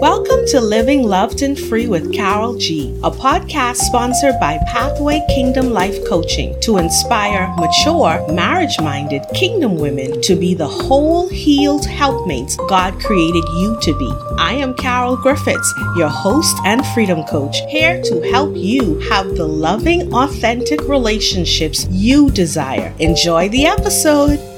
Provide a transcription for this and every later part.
Welcome to Living Loved and Free with Carol G, a podcast sponsored by Pathway Kingdom Life Coaching to inspire mature, marriage minded kingdom women to be the whole healed helpmates God created you to be. I am Carol Griffiths, your host and freedom coach, here to help you have the loving, authentic relationships you desire. Enjoy the episode.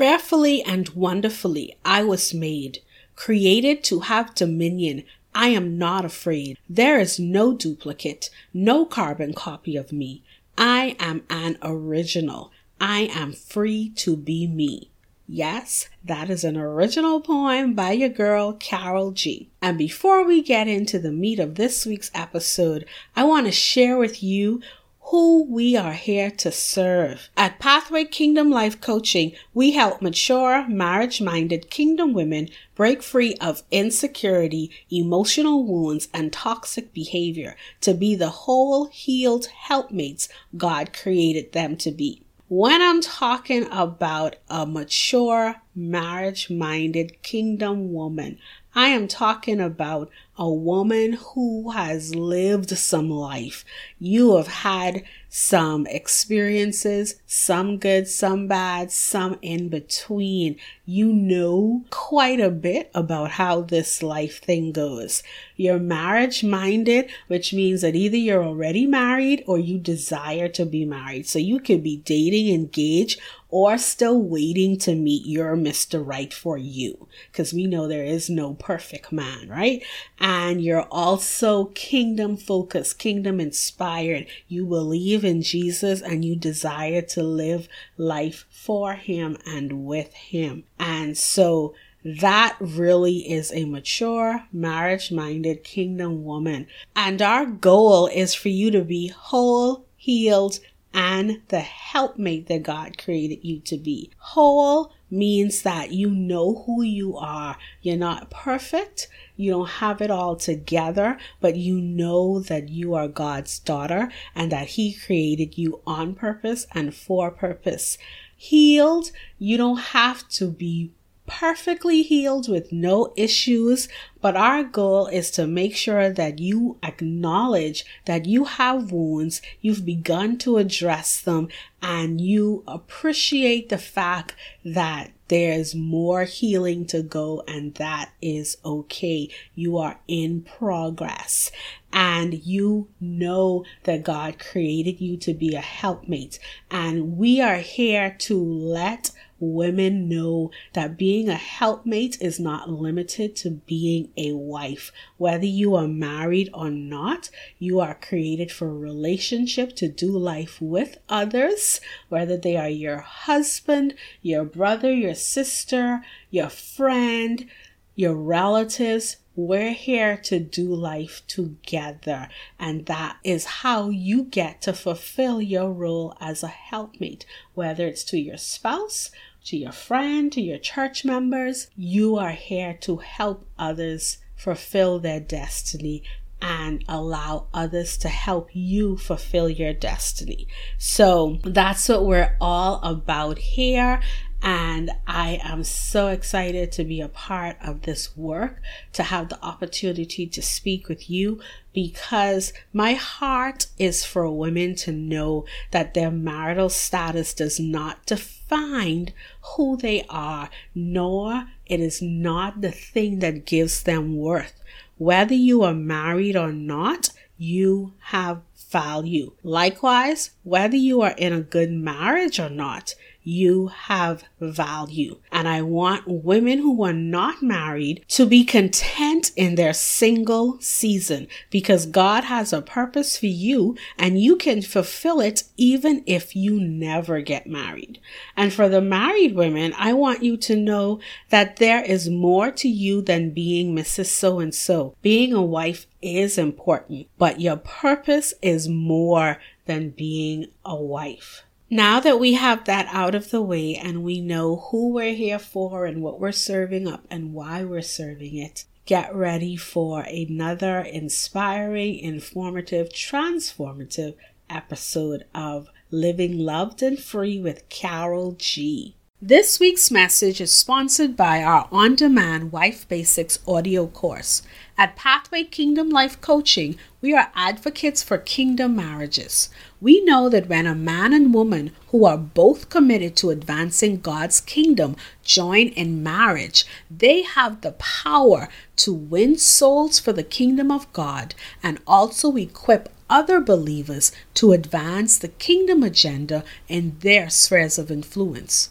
Fearfully and wonderfully I was made, created to have dominion. I am not afraid. There is no duplicate, no carbon copy of me. I am an original. I am free to be me. Yes, that is an original poem by your girl Carol G. And before we get into the meat of this week's episode, I want to share with you who we are here to serve. At Pathway Kingdom Life Coaching, we help mature, marriage minded kingdom women break free of insecurity, emotional wounds, and toxic behavior to be the whole healed helpmates God created them to be. When I'm talking about a mature, marriage minded kingdom woman, I am talking about a woman who has lived some life. You have had some experiences, some good, some bad, some in between. You know quite a bit about how this life thing goes. You're marriage minded, which means that either you're already married or you desire to be married. So you could be dating, engaged, or still waiting to meet your Mr. Right for you. Because we know there is no perfect man, right? And you're also kingdom focused, kingdom inspired. You believe in Jesus and you desire to live life for him and with him. And so that really is a mature, marriage minded kingdom woman. And our goal is for you to be whole, healed, and the helpmate that God created you to be. Whole means that you know who you are. You're not perfect. You don't have it all together, but you know that you are God's daughter and that He created you on purpose and for purpose. Healed, you don't have to be perfectly healed with no issues, but our goal is to make sure that you acknowledge that you have wounds, you've begun to address them, and you appreciate the fact that there's more healing to go, and that is okay. You are in progress, and you know that God created you to be a helpmate, and we are here to let women know that being a helpmate is not limited to being a wife. Whether you are married or not, you are created for a relationship to do life with others, whether they are your husband, your brother, your sister, your friend, your relatives, we're here to do life together, and that is how you get to fulfill your role as a helpmate, whether it's to your spouse, to your friend, to your church members. You are here to help others fulfill their destiny and allow others to help you fulfill your destiny. So that's what we're all about here. And I am so excited to be a part of this work, to have the opportunity to speak with you because my heart is for women to know that their marital status does not define who they are, nor it is not the thing that gives them worth. Whether you are married or not, you have value. Likewise, whether you are in a good marriage or not, you have value. And I want women who are not married to be content in their single season because God has a purpose for you and you can fulfill it even if you never get married. And for the married women, I want you to know that there is more to you than being Mrs. So and so. Being a wife is important, but your purpose is more than being a wife. Now that we have that out of the way and we know who we're here for and what we're serving up and why we're serving it, get ready for another inspiring, informative, transformative episode of Living Loved and Free with Carol G. This week's message is sponsored by our on demand Wife Basics audio course. At Pathway Kingdom Life Coaching, we are advocates for kingdom marriages. We know that when a man and woman who are both committed to advancing God's kingdom join in marriage, they have the power to win souls for the kingdom of God and also equip other believers to advance the kingdom agenda in their spheres of influence.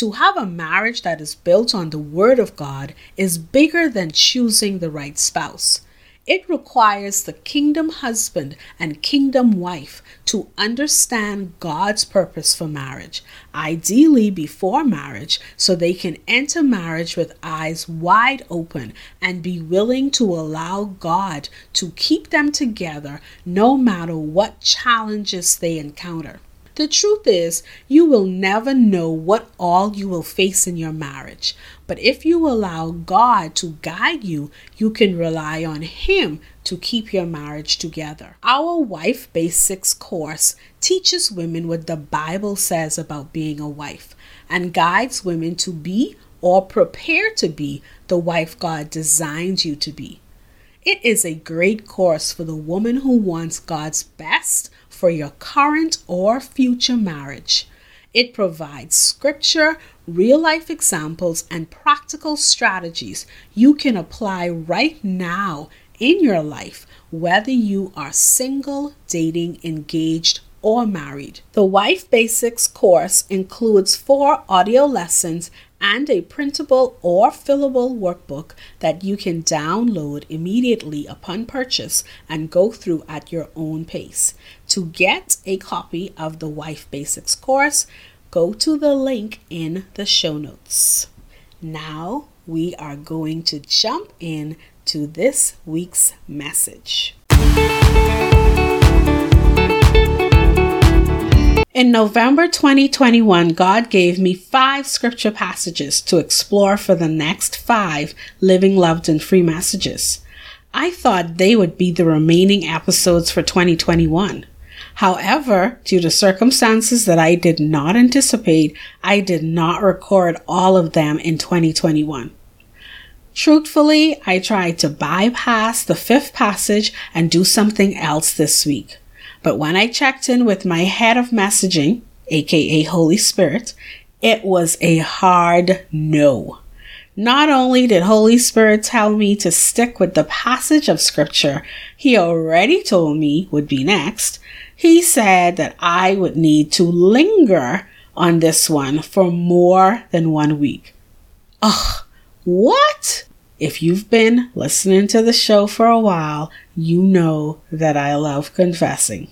To have a marriage that is built on the Word of God is bigger than choosing the right spouse. It requires the kingdom husband and kingdom wife to understand God's purpose for marriage, ideally before marriage, so they can enter marriage with eyes wide open and be willing to allow God to keep them together no matter what challenges they encounter. The truth is, you will never know what all you will face in your marriage. But if you allow God to guide you, you can rely on Him to keep your marriage together. Our Wife Basics course teaches women what the Bible says about being a wife and guides women to be or prepare to be the wife God designed you to be. It is a great course for the woman who wants God's best for your current or future marriage. It provides scripture, real life examples, and practical strategies you can apply right now in your life, whether you are single, dating, engaged, or married. The Wife Basics course includes four audio lessons and a printable or fillable workbook that you can download immediately upon purchase and go through at your own pace. To get a copy of the Wife Basics course, go to the link in the show notes. Now we are going to jump in to this week's message. In November 2021, God gave me five scripture passages to explore for the next five Living, Loved, and Free messages. I thought they would be the remaining episodes for 2021. However, due to circumstances that I did not anticipate, I did not record all of them in 2021. Truthfully, I tried to bypass the fifth passage and do something else this week. But when I checked in with my head of messaging, aka Holy Spirit, it was a hard no. Not only did Holy Spirit tell me to stick with the passage of scripture he already told me would be next, he said that I would need to linger on this one for more than one week. Ugh, what? If you've been listening to the show for a while, you know that I love confessing.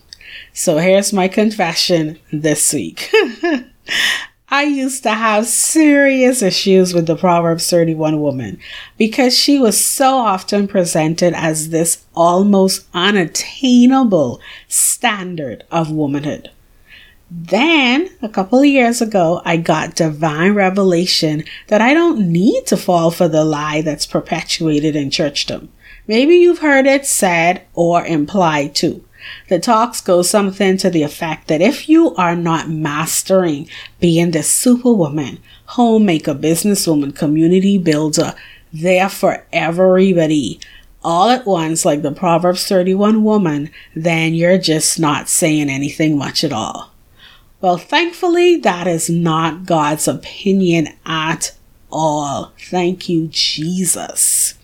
So here's my confession this week. I used to have serious issues with the Proverbs 31 woman because she was so often presented as this almost unattainable standard of womanhood. Then, a couple of years ago, I got divine revelation that I don't need to fall for the lie that's perpetuated in churchdom. Maybe you've heard it said or implied too. The talks go something to the effect that if you are not mastering being the superwoman, homemaker, businesswoman, community builder, there for everybody, all at once, like the Proverbs 31 woman, then you're just not saying anything much at all. Well, thankfully, that is not God's opinion at all. Thank you, Jesus.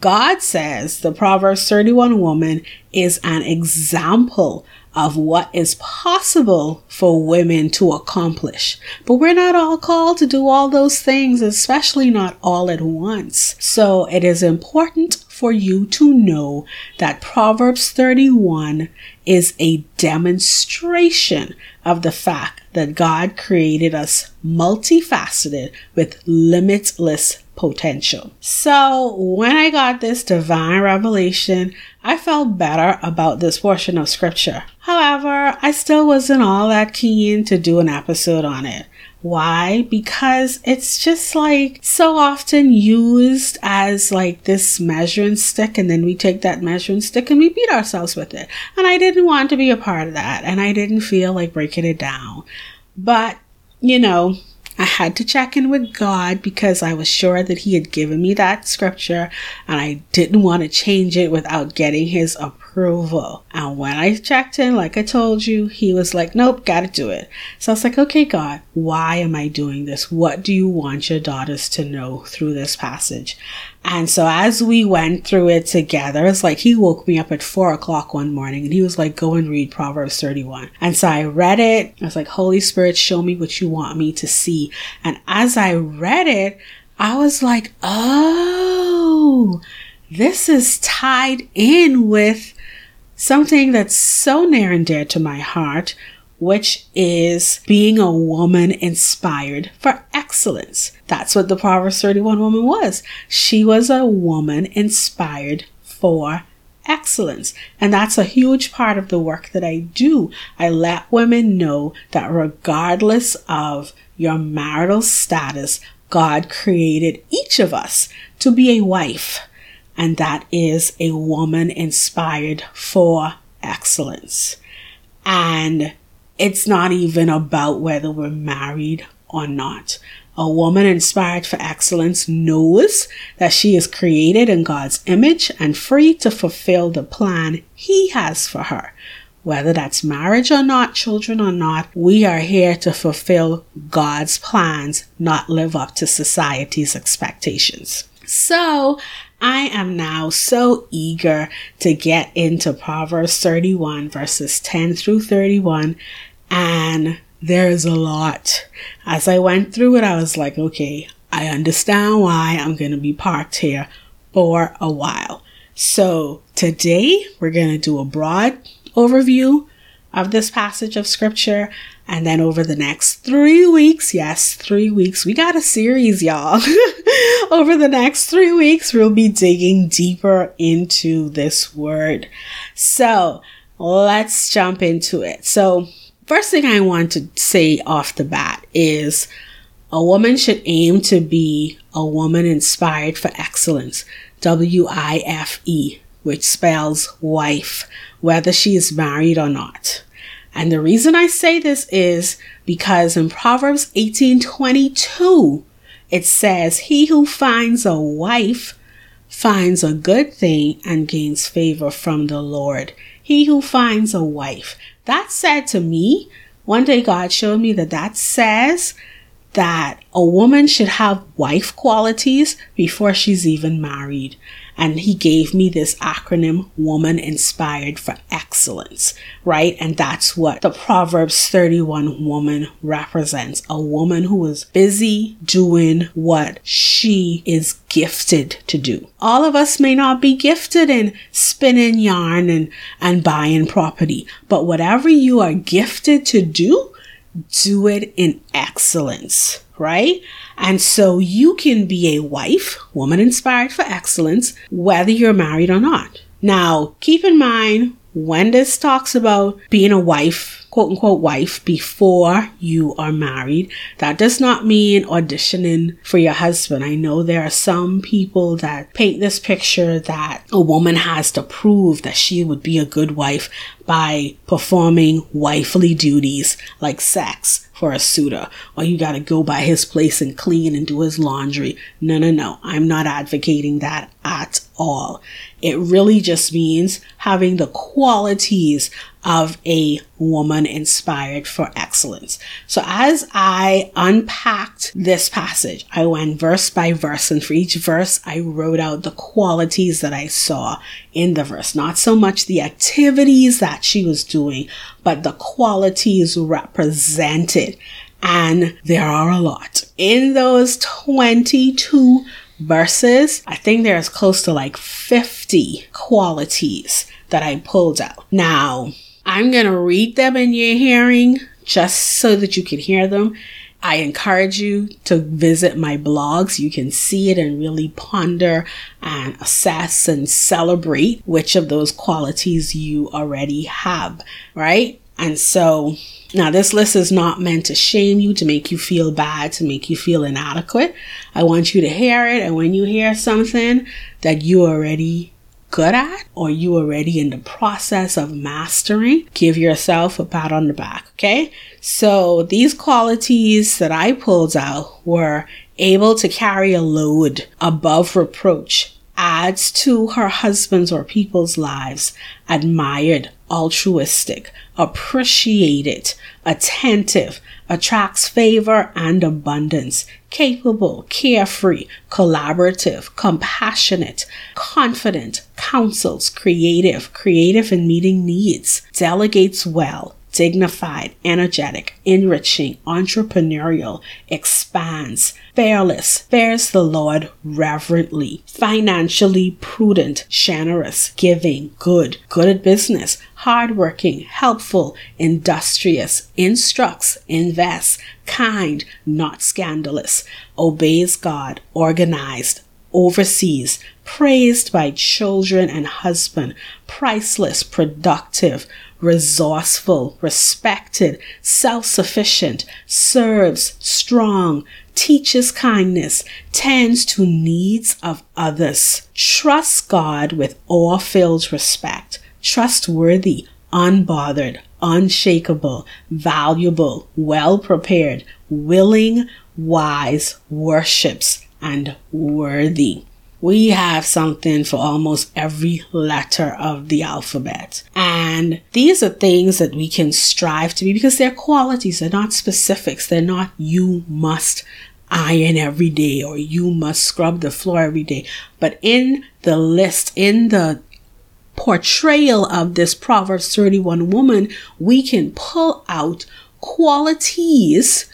God says the Proverbs 31 woman is an example of what is possible for women to accomplish. But we're not all called to do all those things, especially not all at once. So it is important for you to know that Proverbs 31 is a demonstration of the fact that God created us multifaceted with limitless potential. So when I got this divine revelation, I felt better about this portion of scripture. However, I still wasn't all that keen to do an episode on it. Why? Because it's just like so often used as like this measuring stick, and then we take that measuring stick and we beat ourselves with it. And I didn't want to be a part of that, and I didn't feel like breaking it down. But, you know, I had to check in with God because I was sure that He had given me that scripture and I didn't want to change it without getting His approval. And when I checked in, like I told you, He was like, nope, gotta do it. So I was like, okay, God, why am I doing this? What do you want your daughters to know through this passage? And so as we went through it together, it's like he woke me up at four o'clock one morning and he was like, go and read Proverbs 31. And so I read it. I was like, Holy Spirit, show me what you want me to see. And as I read it, I was like, oh, this is tied in with something that's so near and dear to my heart, which is being a woman inspired for excellence. That's what the Proverbs 31 woman was. She was a woman inspired for excellence. And that's a huge part of the work that I do. I let women know that regardless of your marital status, God created each of us to be a wife. And that is a woman inspired for excellence. And it's not even about whether we're married or not. A woman inspired for excellence knows that she is created in God's image and free to fulfill the plan He has for her. Whether that's marriage or not, children or not, we are here to fulfill God's plans, not live up to society's expectations. So, I am now so eager to get into Proverbs 31 verses 10 through 31 and there's a lot. As I went through it, I was like, okay, I understand why I'm going to be parked here for a while. So today we're going to do a broad overview of this passage of scripture. And then over the next three weeks, yes, three weeks, we got a series, y'all. over the next three weeks, we'll be digging deeper into this word. So let's jump into it. So First thing I want to say off the bat is a woman should aim to be a woman inspired for excellence. W I F E, which spells wife, whether she is married or not. And the reason I say this is because in Proverbs 18:22 it says, "He who finds a wife finds a good thing and gains favor from the Lord." He who finds a wife. That said to me, one day God showed me that that says that a woman should have wife qualities before she's even married. And he gave me this acronym, woman inspired for excellence, right? And that's what the Proverbs 31 woman represents. A woman who is busy doing what she is gifted to do. All of us may not be gifted in spinning yarn and, and buying property, but whatever you are gifted to do, do it in excellence, right? And so you can be a wife, woman inspired for excellence, whether you're married or not. Now, keep in mind when this talks about being a wife, quote unquote wife, before you are married, that does not mean auditioning for your husband. I know there are some people that paint this picture that a woman has to prove that she would be a good wife by performing wifely duties like sex, for a suitor, or you gotta go by his place and clean and do his laundry. No, no, no. I'm not advocating that at all. It really just means having the qualities of a woman inspired for excellence. So as I unpacked this passage, I went verse by verse and for each verse, I wrote out the qualities that I saw in the verse. Not so much the activities that she was doing, but the qualities represented. And there are a lot. In those 22 verses, I think there's close to like 50 qualities that I pulled out. Now, I'm going to read them in your hearing just so that you can hear them. I encourage you to visit my blogs. You can see it and really ponder and assess and celebrate which of those qualities you already have, right? And so now this list is not meant to shame you, to make you feel bad, to make you feel inadequate. I want you to hear it. And when you hear something that you already good at or you already in the process of mastering, give yourself a pat on the back, okay? So these qualities that I pulled out were able to carry a load above reproach, adds to her husband's or people's lives, admired, altruistic, appreciated, attentive, attracts favor and abundance, capable, carefree, collaborative, compassionate, confident, counsels, creative, creative in meeting needs, delegates well, dignified, energetic, enriching, entrepreneurial, expands, fearless, fears the Lord reverently, financially prudent, generous, giving, good, good at business, hardworking, helpful, industrious, instructs, invests, kind, not scandalous, obeys God, organized, oversees, praised by children and husband, priceless, productive, resourceful, respected, self sufficient, serves, strong, teaches kindness, tends to needs of others, trusts God with awe filled respect, trustworthy, unbothered, unshakable, valuable, well prepared, willing, wise, worships, and worthy. We have something for almost every letter of the alphabet. And these are things that we can strive to be because they're qualities, they're not specifics, they're not you must iron every day or you must scrub the floor every day. But in the list, in the portrayal of this Proverbs 31 woman, we can pull out qualities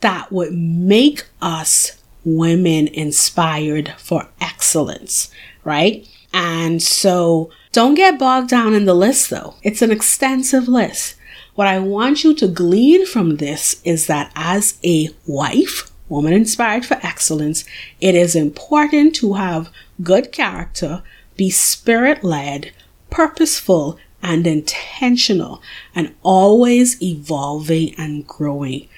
that would make us women inspired for excellence, right? And so don't get bogged down in the list though. It's an extensive list. What I want you to glean from this is that as a wife, woman inspired for excellence, it is important to have good character, be spirit led, purposeful, and intentional, and always evolving and growing.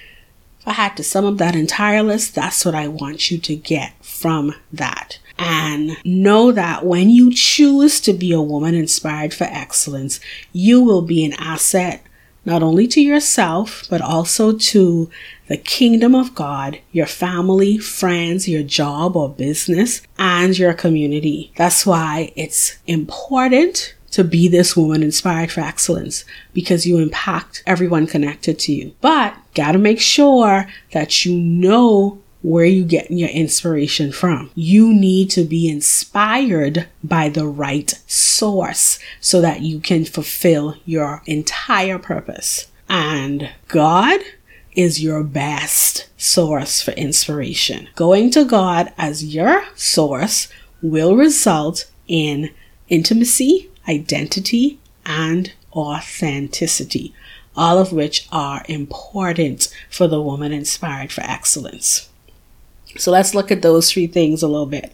If I had to sum up that entire list, that's what I want you to get from that. And know that when you choose to be a woman inspired for excellence, you will be an asset not only to yourself, but also to the kingdom of God, your family, friends, your job or business, and your community. That's why it's important to be this woman inspired for excellence because you impact everyone connected to you. But gotta make sure that you know where you getting your inspiration from. You need to be inspired by the right source so that you can fulfill your entire purpose. And God is your best source for inspiration. Going to God as your source will result in intimacy, identity, and authenticity, all of which are important for the woman inspired for excellence. So let's look at those three things a little bit.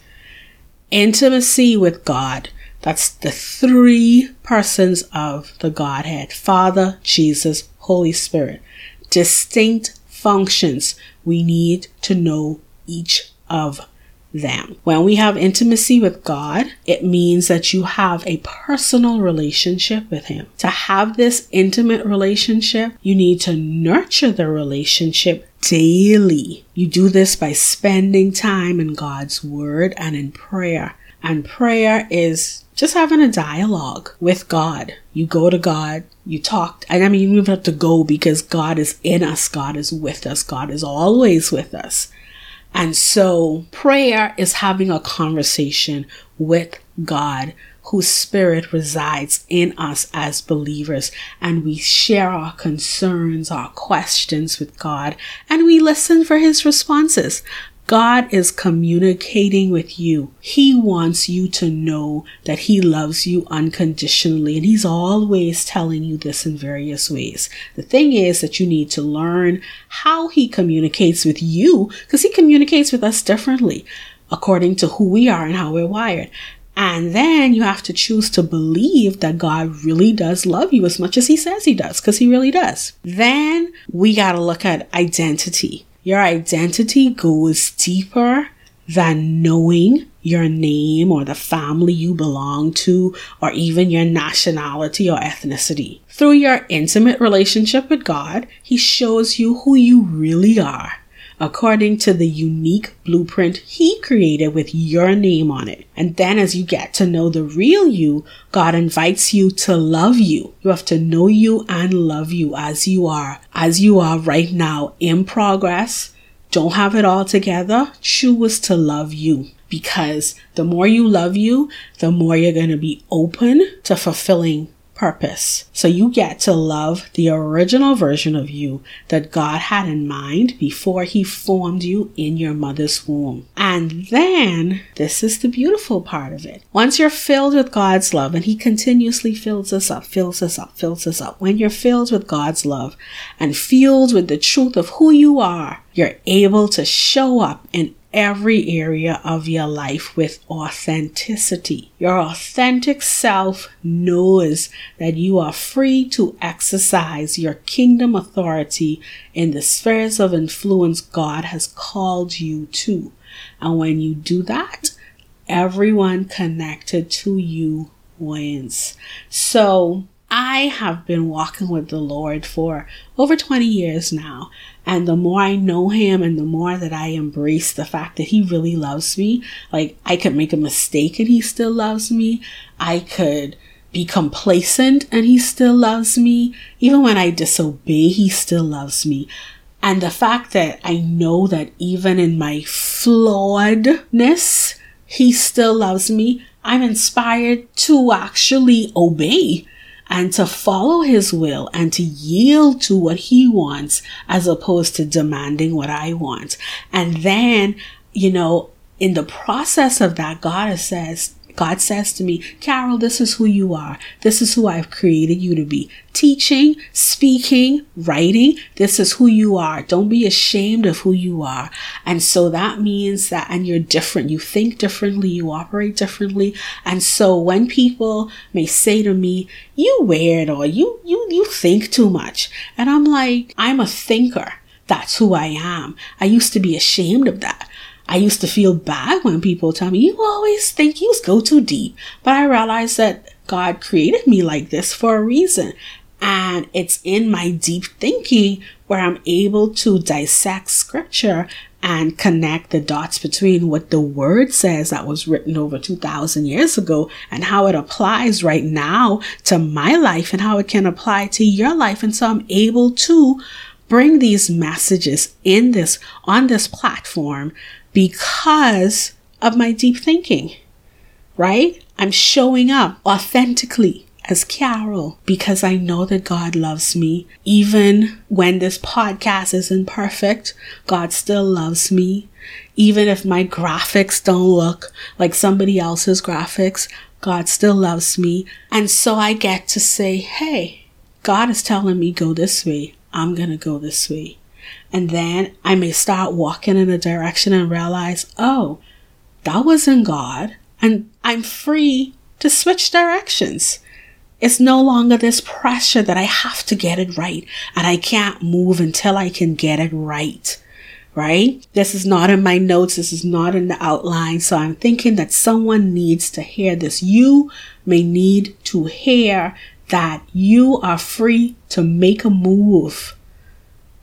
Intimacy with God. That's the three persons of the Godhead Father, Jesus, Holy Spirit. Distinct functions. We need to know each of them. When we have intimacy with God, it means that you have a personal relationship with Him. To have this intimate relationship, you need to nurture the relationship daily. You do this by spending time in God's Word and in prayer. And prayer is just having a dialogue with God. You go to God, you talk, and I mean, you don't have to go because God is in us, God is with us, God is always with us. And so prayer is having a conversation with God whose spirit resides in us as believers and we share our concerns, our questions with God and we listen for his responses. God is communicating with you. He wants you to know that He loves you unconditionally, and He's always telling you this in various ways. The thing is that you need to learn how He communicates with you because He communicates with us differently according to who we are and how we're wired. And then you have to choose to believe that God really does love you as much as He says He does, because He really does. Then we got to look at identity. Your identity goes deeper than knowing your name or the family you belong to or even your nationality or ethnicity. Through your intimate relationship with God, He shows you who you really are according to the unique blueprint He created with your name on it. And then as you get to know the real you, God invites you to love you. You have to know you and love you as you are, as you are right now in progress. Don't have it all together. Choose to love you because the more you love you, the more you're going to be open to fulfilling purpose. So you get to love the original version of you that God had in mind before he formed you in your mother's womb. And then this is the beautiful part of it. Once you're filled with God's love and he continuously fills us up, fills us up, fills us up. When you're filled with God's love and filled with the truth of who you are, you're able to show up in every area of your life with authenticity. Your authentic self knows that you are free to exercise your kingdom authority in the spheres of influence God has called you to. And when you do that, everyone connected to you wins. So, I have been walking with the Lord for over 20 years now. And the more I know him and the more that I embrace the fact that he really loves me, like I could make a mistake and he still loves me. I could be complacent and he still loves me. Even when I disobey, he still loves me. And the fact that I know that even in my flawedness, he still loves me, I'm inspired to actually obey and to follow his will and to yield to what he wants as opposed to demanding what I want. And then, you know, in the process of that, God says, God says to me, Carol, this is who you are. This is who I've created you to be. Teaching, speaking, writing, this is who you are. Don't be ashamed of who you are. And so that means that, and you're different. You think differently, you operate differently. And so when people may say to me, you weird or you, you, you think too much. And I'm like, I'm a thinker. That's who I am. I used to be ashamed of that. I used to feel bad when people tell me, you always think you go too deep. But I realized that God created me like this for a reason. And it's in my deep thinking where I'm able to dissect scripture and connect the dots between what the word says that was written over 2000 years ago and how it applies right now to my life and how it can apply to your life. And so I'm able to bring these messages in this, on this platform because of my deep thinking, right? I'm showing up authentically as Carol because I know that God loves me. Even when this podcast isn't perfect, God still loves me. Even if my graphics don't look like somebody else's graphics, God still loves me. And so I get to say, hey, God is telling me go this way. I'm going to go this way. And then I may start walking in a direction and realize, oh, that wasn't God. And I'm free to switch directions. It's no longer this pressure that I have to get it right and I can't move until I can get it right. Right? This is not in my notes. This is not in the outline. So I'm thinking that someone needs to hear this. You may need to hear that you are free to make a move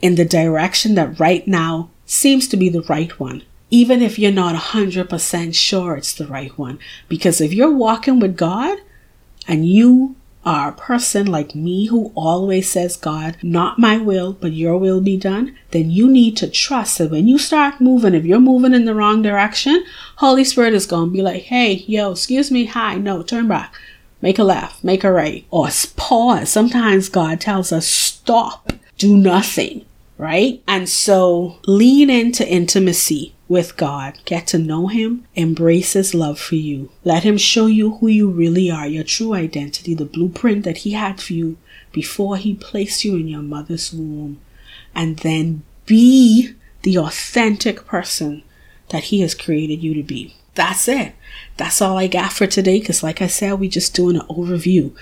in the direction that right now seems to be the right one, even if you're not 100% sure it's the right one. Because if you're walking with God and you are a person like me who always says, God, not my will, but your will be done, then you need to trust that when you start moving, if you're moving in the wrong direction, Holy Spirit is going to be like, hey, yo, excuse me, hi, no, turn back, make a left, make a right, or pause. Sometimes God tells us, stop, do nothing right? And so lean into intimacy with God. Get to know Him. Embrace His love for you. Let Him show you who you really are, your true identity, the blueprint that He had for you before He placed you in your mother's womb. And then be the authentic person that He has created you to be. That's it. That's all I got for today. Because, like I said, we're just doing an overview.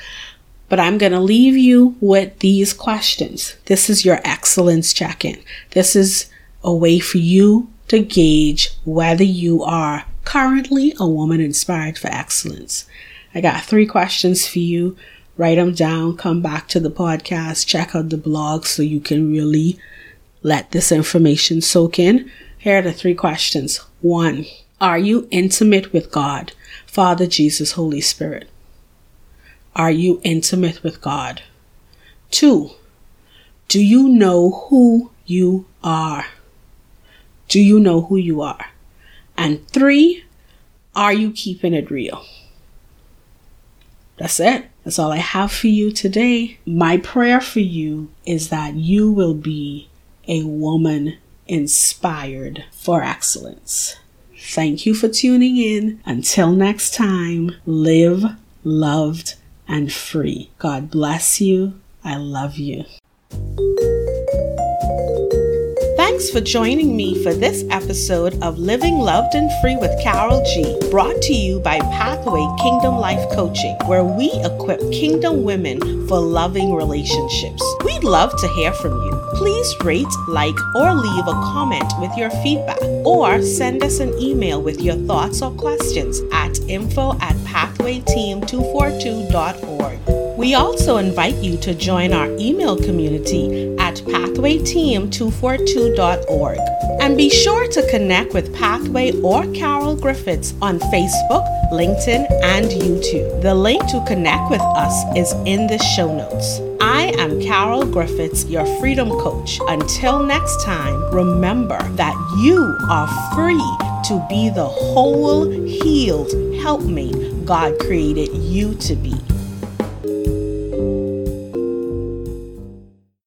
But I'm going to leave you with these questions. This is your excellence check in. This is a way for you to gauge whether you are currently a woman inspired for excellence. I got three questions for you. Write them down, come back to the podcast, check out the blog so you can really let this information soak in. Here are the three questions. One, are you intimate with God, Father, Jesus, Holy Spirit? Are you intimate with God? Two, do you know who you are? Do you know who you are? And three, are you keeping it real? That's it. That's all I have for you today. My prayer for you is that you will be a woman inspired for excellence. Thank you for tuning in. Until next time, live, loved, and free. God bless you. I love you. For joining me for this episode of Living Loved and Free with Carol G, brought to you by Pathway Kingdom Life Coaching, where we equip kingdom women for loving relationships. We'd love to hear from you. Please rate, like, or leave a comment with your feedback, or send us an email with your thoughts or questions at info at pathwayteam242.org. We also invite you to join our email community pathwayteam242.org. And be sure to connect with Pathway or Carol Griffiths on Facebook, LinkedIn, and YouTube. The link to connect with us is in the show notes. I am Carol Griffiths, your freedom coach. Until next time, remember that you are free to be the whole, healed helpmate God created you to be.